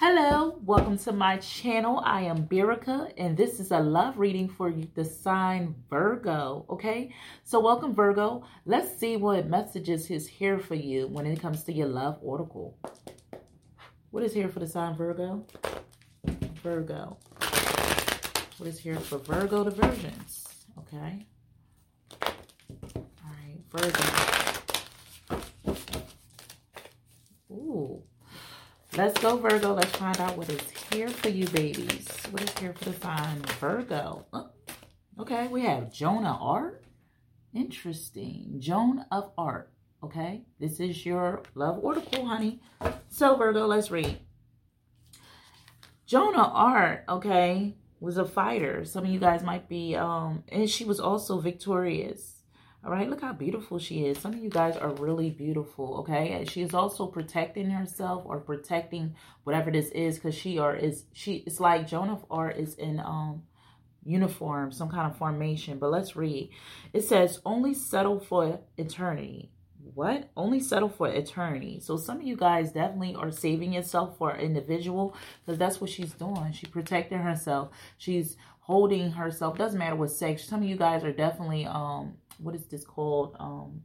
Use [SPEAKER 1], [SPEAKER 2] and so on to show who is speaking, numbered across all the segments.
[SPEAKER 1] Hello, welcome to my channel. I am Berica, and this is a love reading for the sign Virgo. Okay, so welcome, Virgo. Let's see what messages is here for you when it comes to your love oracle. What is here for the sign Virgo? Virgo. What is here for Virgo diversions? Okay. All right, Virgo. Ooh. Let's go, Virgo. Let's find out what is here for you, babies. What is here for the sign Virgo? Oh, okay, we have Joan of Arc. Interesting. Joan of Arc. Okay, this is your love oracle, honey. So, Virgo, let's read. Joan of Arc, okay, was a fighter. Some of you guys might be, um, and she was also victorious all right, look how beautiful she is. Some of you guys are really beautiful, okay? She is also protecting herself or protecting whatever this is because she or is she it's like Joan of Arc is in um uniform, some kind of formation. But let's read. It says, only settle for eternity. What? Only settle for eternity. So some of you guys definitely are saving yourself for an individual because that's what she's doing. She's protecting herself. She's holding herself. Doesn't matter what sex. Some of you guys are definitely um what is this called? Um,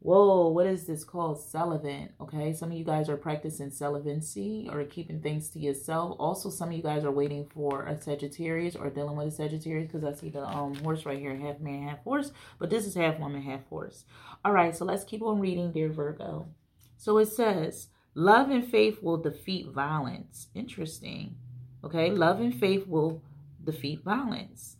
[SPEAKER 1] whoa, what is this called? Celibate. Okay, some of you guys are practicing celibacy or keeping things to yourself. Also, some of you guys are waiting for a Sagittarius or dealing with a Sagittarius because I see the um horse right here, half man, half horse. But this is half woman, half horse. All right, so let's keep on reading, dear Virgo. So it says, love and faith will defeat violence. Interesting. Okay, love and faith will defeat violence.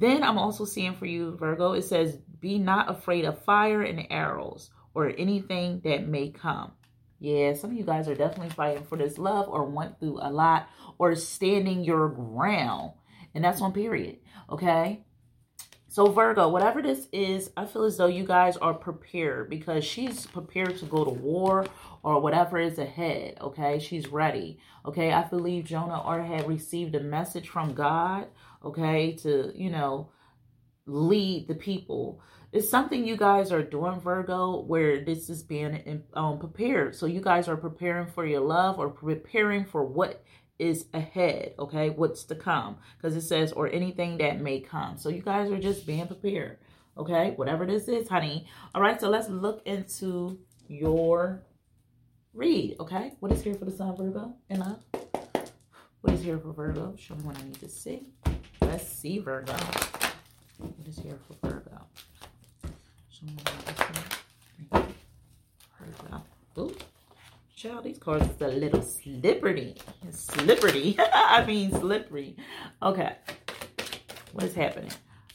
[SPEAKER 1] Then I'm also seeing for you, Virgo, it says, be not afraid of fire and arrows or anything that may come. Yeah, some of you guys are definitely fighting for this love or went through a lot or standing your ground. And that's on period. Okay. So Virgo, whatever this is, I feel as though you guys are prepared because she's prepared to go to war or whatever is ahead. Okay. She's ready. Okay. I believe Joan of Arc had received a message from God okay, to, you know, lead the people. It's something you guys are doing, Virgo, where this is being um, prepared. So you guys are preparing for your love or preparing for what is ahead, okay? What's to come. Because it says, or anything that may come. So you guys are just being prepared, okay? Whatever this is, honey. All right, so let's look into your read, okay? What is here for the sun, Virgo? And love? What is here for Virgo? Show me what I need to see. Let's see, Virgo. What is here for Virgo? Virgo. Ooh. Child, these cards is a little slippery. Slippery. I mean slippery. Okay. What is happening?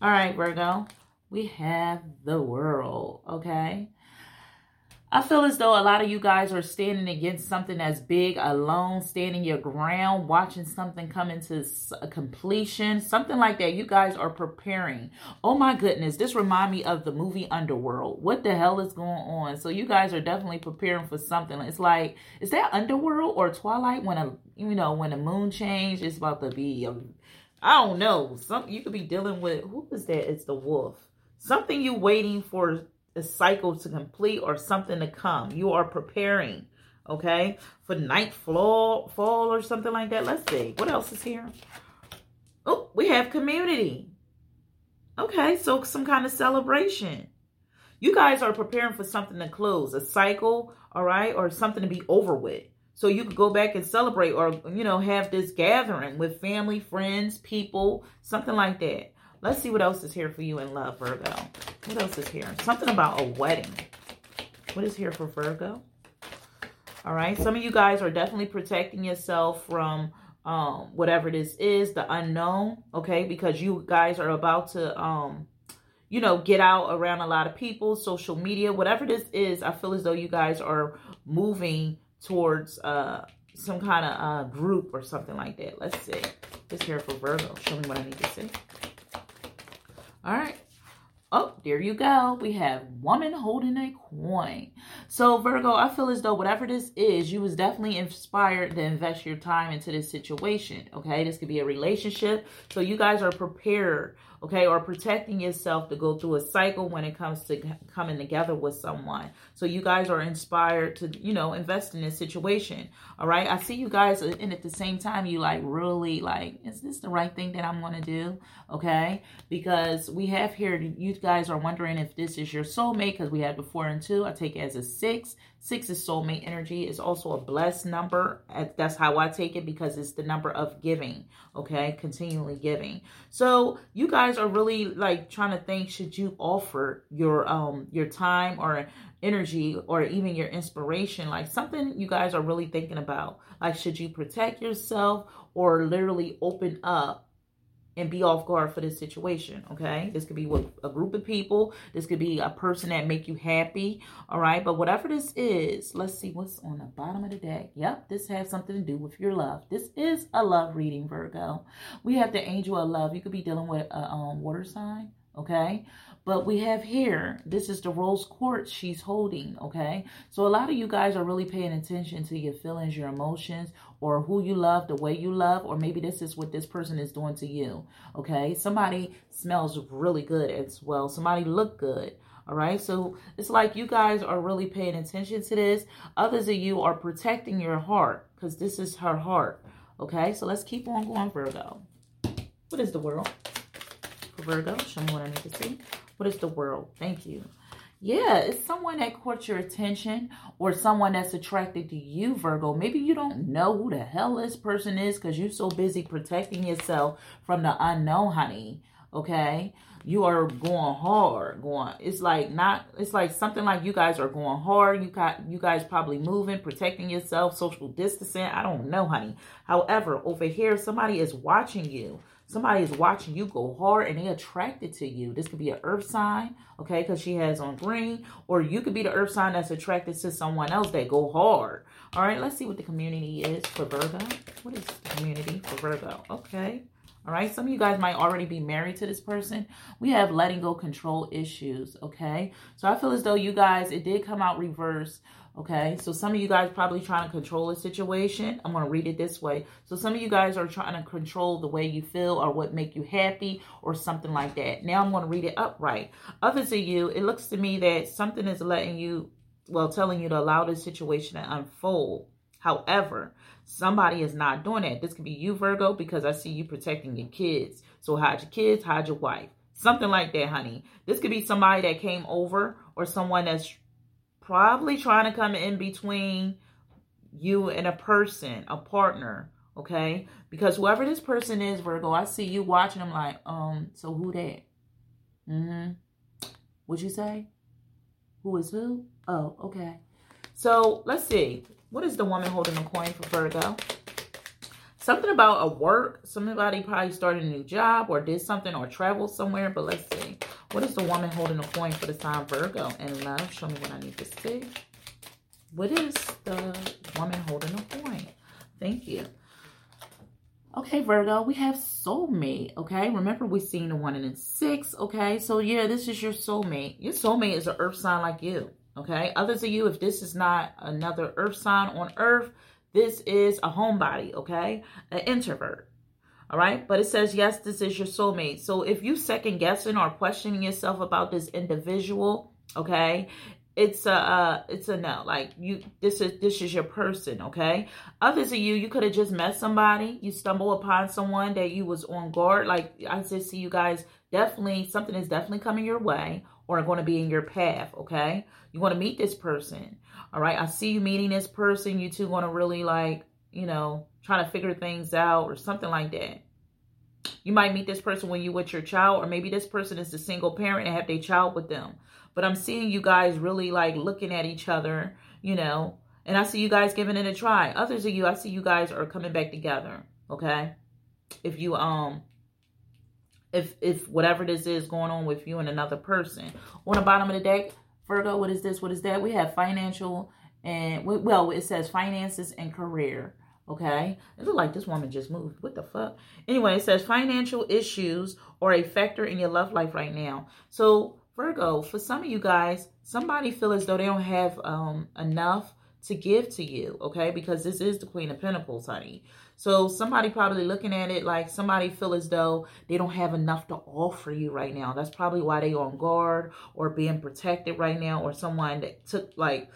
[SPEAKER 1] All right, Virgo. We have the world, okay? I feel as though a lot of you guys are standing against something that's big alone, standing your ground, watching something come into completion, something like that. You guys are preparing. Oh my goodness, this remind me of the movie Underworld. What the hell is going on? So you guys are definitely preparing for something. It's like, is that Underworld or Twilight when a you know when the moon change? It's about to be a, I don't know. Some you could be dealing with who is that? It's the wolf. Something you waiting for a cycle to complete or something to come. You are preparing, okay, for night fall, fall or something like that. Let's see. What else is here? Oh, we have community. Okay, so some kind of celebration. You guys are preparing for something to close, a cycle, all right, or something to be over with. So you could go back and celebrate or, you know, have this gathering with family, friends, people, something like that. Let's see what else is here for you in love, Virgo. What else is here? Something about a wedding. What is here for Virgo? All right. Some of you guys are definitely protecting yourself from um, whatever this is, the unknown. Okay. Because you guys are about to, um, you know, get out around a lot of people, social media, whatever this is. I feel as though you guys are moving towards uh, some kind of uh, group or something like that. Let's see. What's here for Virgo? Show me what I need to see. All right. Oh, there you go. We have woman holding a coin. So Virgo, I feel as though whatever this is, you was definitely inspired to invest your time into this situation. Okay, this could be a relationship. So you guys are prepared okay, or protecting yourself to go through a cycle when it comes to coming together with someone. So you guys are inspired to, you know, invest in this situation. All right. I see you guys, uh, and at the same time, you like really like, is this the right thing that I'm going to do? Okay. Because we have here, you guys are wondering if this is your soulmate because we have before and two. I take it as a six. Six is soulmate energy. It's also a blessed number. That's how I take it because it's the number of giving. Okay. Continually giving. So you guys guys are really like trying to think should you offer your um your time or energy or even your inspiration like something you guys are really thinking about like should you protect yourself or literally open up and be off guard for this situation okay? This could be with a group of people. This could be a person that make you happy all right? But whatever this is let's see what's on the bottom of the deck. Yep this has something to do with your love. This is a love reading virgo. We have the angel of love. You could be dealing with a um, water sign okay but we have here, this is the rose quartz she's holding, okay? So a lot of you guys are really paying attention to your feelings, your emotions, or who you love, the way you love, or maybe this is what this person is doing to you, okay? Somebody smells really good as well. Somebody look good. All right. So it's like you guys are really paying attention to this. Others of you are protecting your heart because this is her heart. Okay. So let's keep on going, Virgo. What is the world? For Virgo, show me what I need to see. What is the world? Thank you. Yeah, it's someone that caught your attention or someone that's attracted to you, Virgo. Maybe you don't know who the hell this person is because you're so busy protecting yourself from the unknown, honey. Okay? You are going hard, going. It's like not. It's like something like you guys are going hard. You got you guys probably moving, protecting yourself, social distancing. I don't know, honey. However, over here, somebody is watching you. Somebody is watching you go hard and they attracted to you. This could be an earth sign, okay, because she has on green. Or you could be the earth sign that's attracted to someone else that go hard. All right, let's see what the community is for Virgo. What is the community for Virgo? Okay. All right, some of you guys might already be married to this person. We have letting go control issues, okay? So I feel as though you guys, it did come out reverse Okay, so some of you guys probably trying to control a situation. I'm going to read it this way. So some of you guys are trying to control the way you feel or what make you happy or something like that. Now I'm going to read it upright. Others of you, it looks to me that something is letting you, well, telling you to allow this situation to unfold. However, somebody is not doing that. This could be you, Virgo, because I see you protecting your kids. So hide your kids, hide your wife. Something like that, honey. This could be somebody that came over or someone that's probably trying to come in between you and a person, a partner, okay? Because whoever this person is, Virgo, I see you watching them like, um, so who that? Mm-hmm. What'd you say? Who is who? Oh, okay. So let's see. What is the woman holding the coin for Virgo? Something about a work. Somebody probably started a new job or did something or traveled somewhere. But let's see. What is the woman holding a coin for the sign Virgo and love? Show me what I need to see. What is the woman holding a coin? Thank you. Okay, Virgo, we have soulmate, okay? Remember, we seen the one in the six, okay? So, yeah, this is your soulmate. Your soulmate is an earth sign like you, okay? Others of you, if this is not another earth sign on earth, this is a homebody, okay? An introvert, all right. But it says, yes, this is your soulmate. So if you second guessing or questioning yourself about this individual, okay, it's a uh, it's a no. Like you, this is this is your person, okay. Others of you, you could have just met somebody. You stumble upon someone that you was on guard. Like I just see you guys definitely something is definitely coming your way or going to be in your path. Okay, you want to meet this person. All right, I see you meeting this person. You two want to really like you know trying to figure things out or something like that. You might meet this person when you with your child, or maybe this person is a single parent and have their child with them. But I'm seeing you guys really like looking at each other, you know, and I see you guys giving it a try. Others of you, I see you guys are coming back together. Okay. If you um if if whatever this is going on with you and another person. On the bottom of the deck, Virgo, what is this? What is that? We have financial and well, it says finances and career. Okay. It looks like this woman just moved. What the fuck? Anyway, it says financial issues are a factor in your love life right now. So Virgo, for some of you guys, somebody feel as though they don't have um, enough to give to you, okay? Because this is the Queen of Pentacles, honey. So somebody probably looking at it like somebody feel as though they don't have enough to offer you right now. That's probably why they on guard or being protected right now or someone that took like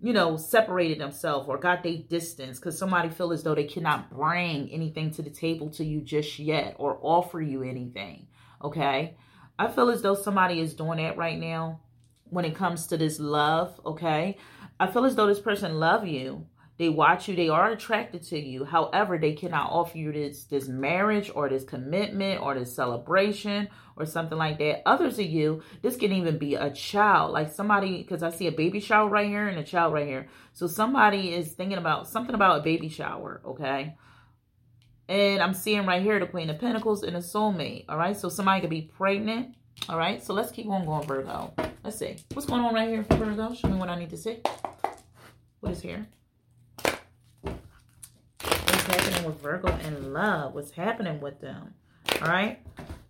[SPEAKER 1] you know, separated themselves or got their distance because somebody feel as though they cannot bring anything to the table to you just yet or offer you anything. Okay. I feel as though somebody is doing that right now when it comes to this love. Okay. I feel as though this person love you. They watch you. They are attracted to you. However, they cannot offer you this this marriage or this commitment or this celebration or something like that. Others of you, this can even be a child, like somebody, because I see a baby shower right here and a child right here. So somebody is thinking about something about a baby shower. Okay. And I'm seeing right here the Queen of Pentacles and a soulmate. All right. So somebody could be pregnant. All right. So let's keep on going, Virgo. Let's see. What's going on right here Virgo? Show me what I need to see. What is here? What's with Virgo and love? What's happening with them? All right.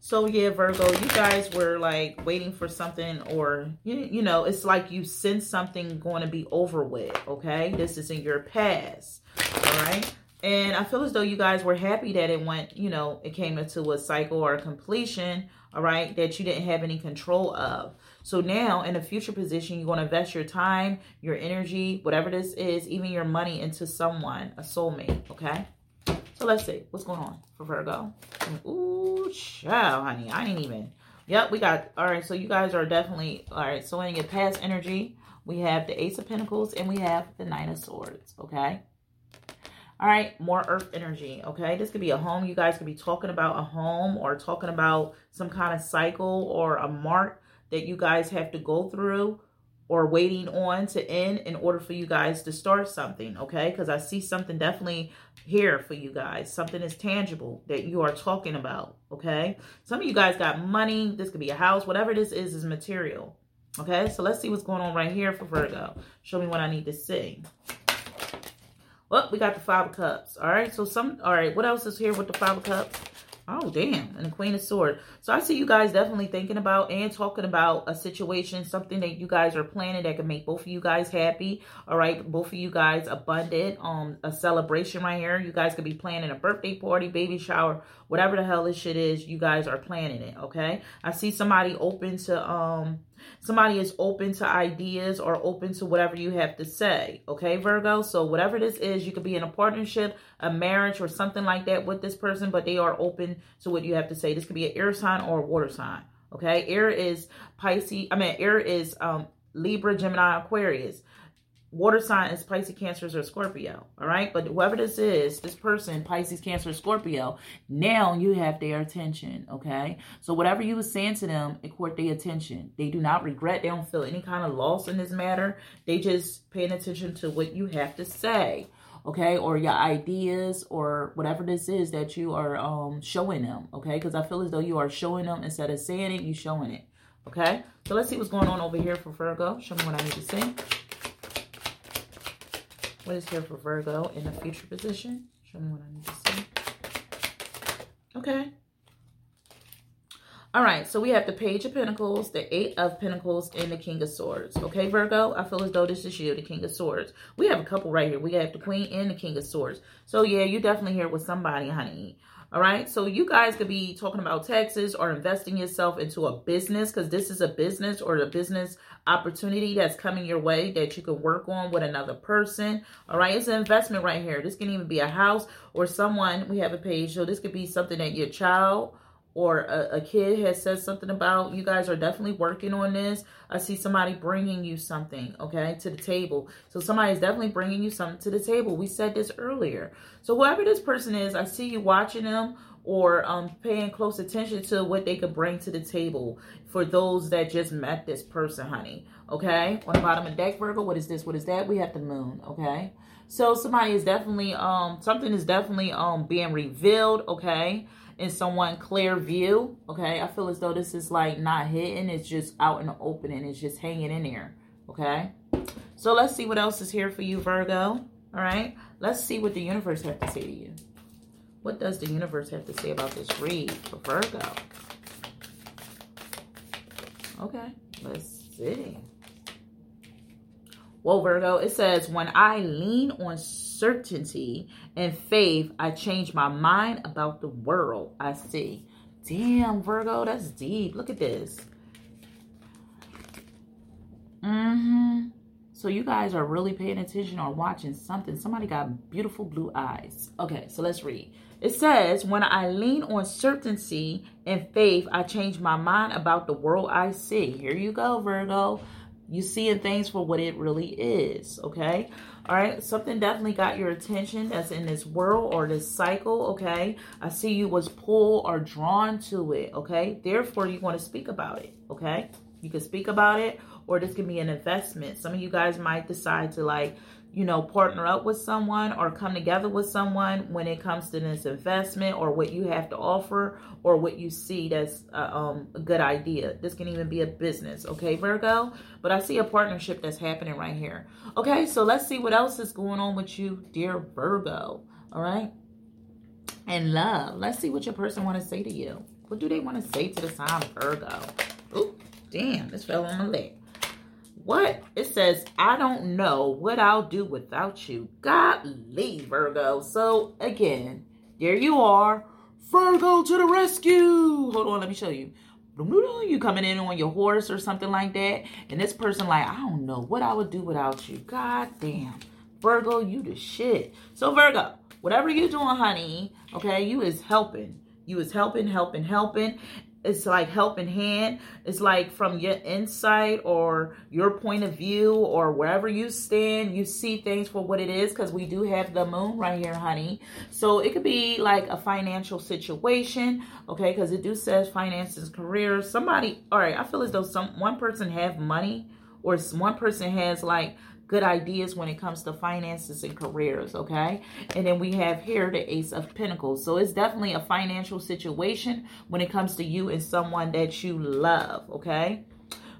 [SPEAKER 1] So yeah, Virgo, you guys were like waiting for something or, you, you know, it's like you sense something going to be over with. Okay. This is in your past. All right. And I feel as though you guys were happy that it went, you know, it came into a cycle or a completion, all right, that you didn't have any control of. So now in a future position, you're going to invest your time, your energy, whatever this is, even your money into someone, a soulmate, okay? So let's see what's going on for Virgo. Ooh, ciao, honey. I ain't even. Yep, we got. All right, so you guys are definitely. All right, so in your past energy, we have the Ace of Pentacles and we have the Nine of Swords, okay? All right, more earth energy, okay? This could be a home. You guys could be talking about a home or talking about some kind of cycle or a mark that you guys have to go through or waiting on to end in order for you guys to start something, okay? Because I see something definitely here for you guys. Something is tangible that you are talking about, okay? Some of you guys got money. This could be a house. Whatever this is, is material, okay? So let's see what's going on right here for Virgo. Show me what I need to see. Well, we got the Five of Cups, all right? So some, all right, what else is here with the Five of Cups? Oh, damn. And the Queen of Swords. So I see you guys definitely thinking about and talking about a situation, something that you guys are planning that can make both of you guys happy. All right. Both of you guys abundant. Um, a celebration right here. You guys could be planning a birthday party, baby shower, whatever the hell this shit is. You guys are planning it. Okay. I see somebody open to, um, somebody is open to ideas or open to whatever you have to say. Okay, Virgo? So whatever this is, you could be in a partnership, a marriage, or something like that with this person, but they are open to what you have to say. This could be an air sign or a water sign. Okay, air is Pisces. I mean, air is um, Libra, Gemini, Aquarius water sign is Pisces, Cancers, or Scorpio. All right. But whoever this is, this person, Pisces, Cancer, Scorpio, now you have their attention. Okay. So whatever you were saying to them, it caught their attention. They do not regret. They don't feel any kind of loss in this matter. They just paying attention to what you have to say. Okay, or your ideas, or whatever this is that you are um showing them. Okay, because I feel as though you are showing them instead of saying it, you showing it. Okay, so let's see what's going on over here for Virgo. Show me what I need to see. What is here for Virgo in a future position? Show me what I need to see. Okay. All right, so we have the Page of Pentacles, the Eight of Pentacles, and the King of Swords. Okay, Virgo, I feel as though this is you, the King of Swords. We have a couple right here. We have the Queen and the King of Swords. So, yeah, you're definitely here with somebody, honey. All right. So you guys could be talking about taxes or investing yourself into a business because this is a business or a business opportunity that's coming your way that you could work on with another person. All right. It's an investment right here. This can even be a house or someone. We have a page. So this could be something that your child or a, a, kid has said something about you guys are definitely working on this. I see somebody bringing you something okay to the table. So somebody is definitely bringing you something to the table. We said this earlier. So whoever this person is i see you watching them or um, paying close attention to what they could bring to the table for those that just met this person honey okay? On the bottom of the deck virgo what is this? What is that? We have the moon okay? So somebody is definitely um something is definitely um being revealed okay in someone clear view. Okay. I feel as though this is like not hidden. It's just out in the open and it's just hanging in there. Okay. So let's see what else is here for you, Virgo. All right. Let's see what the universe have to say to you. What does the universe have to say about this read for Virgo? Okay. Let's see. Well, Virgo, it says, when I lean on certainty and faith, I change my mind about the world I see. Damn, Virgo, that's deep. Look at this. Mm-hmm. So you guys are really paying attention or watching something. Somebody got beautiful blue eyes. Okay, so let's read. It says, when I lean on certainty and faith, I change my mind about the world I see. Here you go, Virgo. You seeing things for what it really is, okay? All right, something definitely got your attention that's in this world or this cycle, okay? I see you was pulled or drawn to it, okay? Therefore, you want to speak about it, okay? You can speak about it or this can be an investment. Some of you guys might decide to like, you know, partner up with someone or come together with someone when it comes to this investment or what you have to offer or what you see that's a, um, a good idea. This can even be a business, okay, Virgo? But I see a partnership that's happening right here. Okay, so let's see what else is going on with you, dear Virgo, all right? And love. Let's see what your person want to say to you. What do they want to say to the sign Virgo? Oh, damn, this fell on my leg. What? It says, I don't know what I'll do without you. Godly, Virgo. So, again, there you are. Virgo to the rescue. Hold on, let me show you. You coming in on your horse or something like that. And this person like, I don't know what I would do without you. God damn. Virgo, you the shit. So, Virgo, whatever you doing, honey, okay, you is helping. You is helping, helping, helping it's like helping hand. It's like from your insight or your point of view or wherever you stand, you see things for what it is because we do have the moon right here, honey. So it could be like a financial situation, okay? Because it do says finances, career. Somebody, all right, I feel as though some one person have money or one person has like good ideas when it comes to finances and careers, okay? And then we have here the Ace of Pentacles. So it's definitely a financial situation when it comes to you and someone that you love, okay?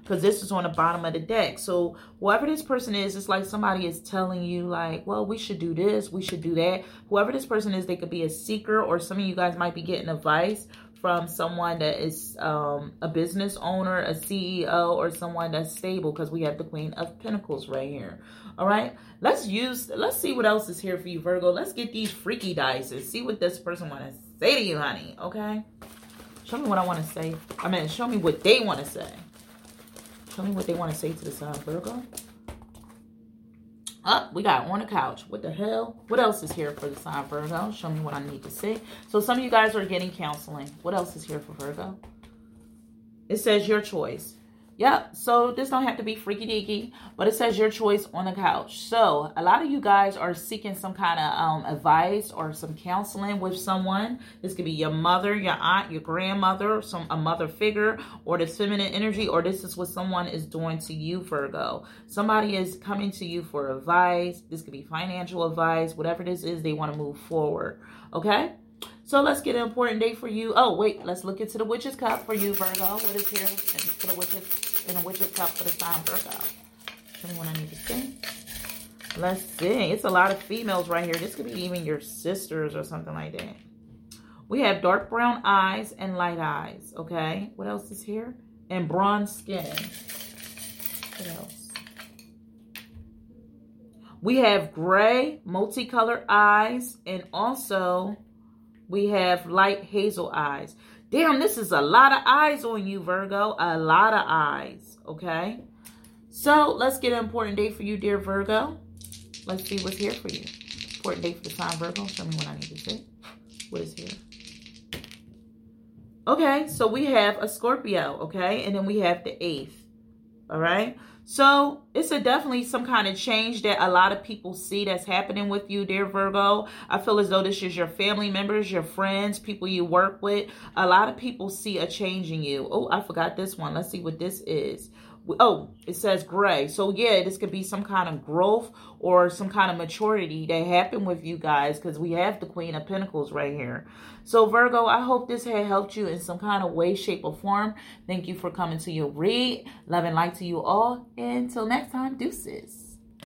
[SPEAKER 1] Because this is on the bottom of the deck. So whoever this person is, it's like somebody is telling you like, well, we should do this, we should do that. Whoever this person is, they could be a seeker or some of you guys might be getting advice from someone that is um, a business owner, a CEO, or someone that's stable because we have the Queen of Pentacles right here. All right, let's use, let's see what else is here for you, Virgo. Let's get these freaky dice and see what this person want to say to you, honey. Okay, show me what I want to say. I mean, show me what they want to say. Show me what they want to say to the sign, Virgo. Up, oh, we got on the couch. What the hell? What else is here for the sign Virgo? Show me what I need to see. So some of you guys are getting counseling. What else is here for Virgo? It says your choice. Yep. So this don't have to be freaky deaky, but it says your choice on the couch. So a lot of you guys are seeking some kind of um, advice or some counseling with someone. This could be your mother, your aunt, your grandmother, some a mother figure, or the feminine energy, or this is what someone is doing to you, Virgo. Somebody is coming to you for advice. This could be financial advice, whatever this is. They want to move forward. Okay. So let's get an important date for you. Oh, wait, let's look into the Witch's Cup for you, Virgo. What is here for the Witch's, in the Witch's Cup for the sign Virgo? Show what I need to see. Let's see. It's a lot of females right here. This could be even your sisters or something like that. We have dark brown eyes and light eyes, okay? What else is here? And bronze skin. What else? We have gray, multicolored eyes, and also we have light hazel eyes. Damn, this is a lot of eyes on you, Virgo. A lot of eyes, okay? So let's get an important day for you, dear Virgo. Let's see what's here for you. Important day for the sign Virgo. Show me what I need to see. What is here? Okay, so we have a Scorpio, okay? And then we have the 8th, all right? So it's a definitely some kind of change that a lot of people see that's happening with you, dear Virgo. I feel as though this is your family members, your friends, people you work with. A lot of people see a change in you. Oh, I forgot this one. Let's see what this is. Oh, it says gray. So yeah, this could be some kind of growth or some kind of maturity that happened with you guys because we have the Queen of Pentacles right here. So Virgo, I hope this had helped you in some kind of way, shape, or form. Thank you for coming to your read. Love and light to you all. And until next time, deuces.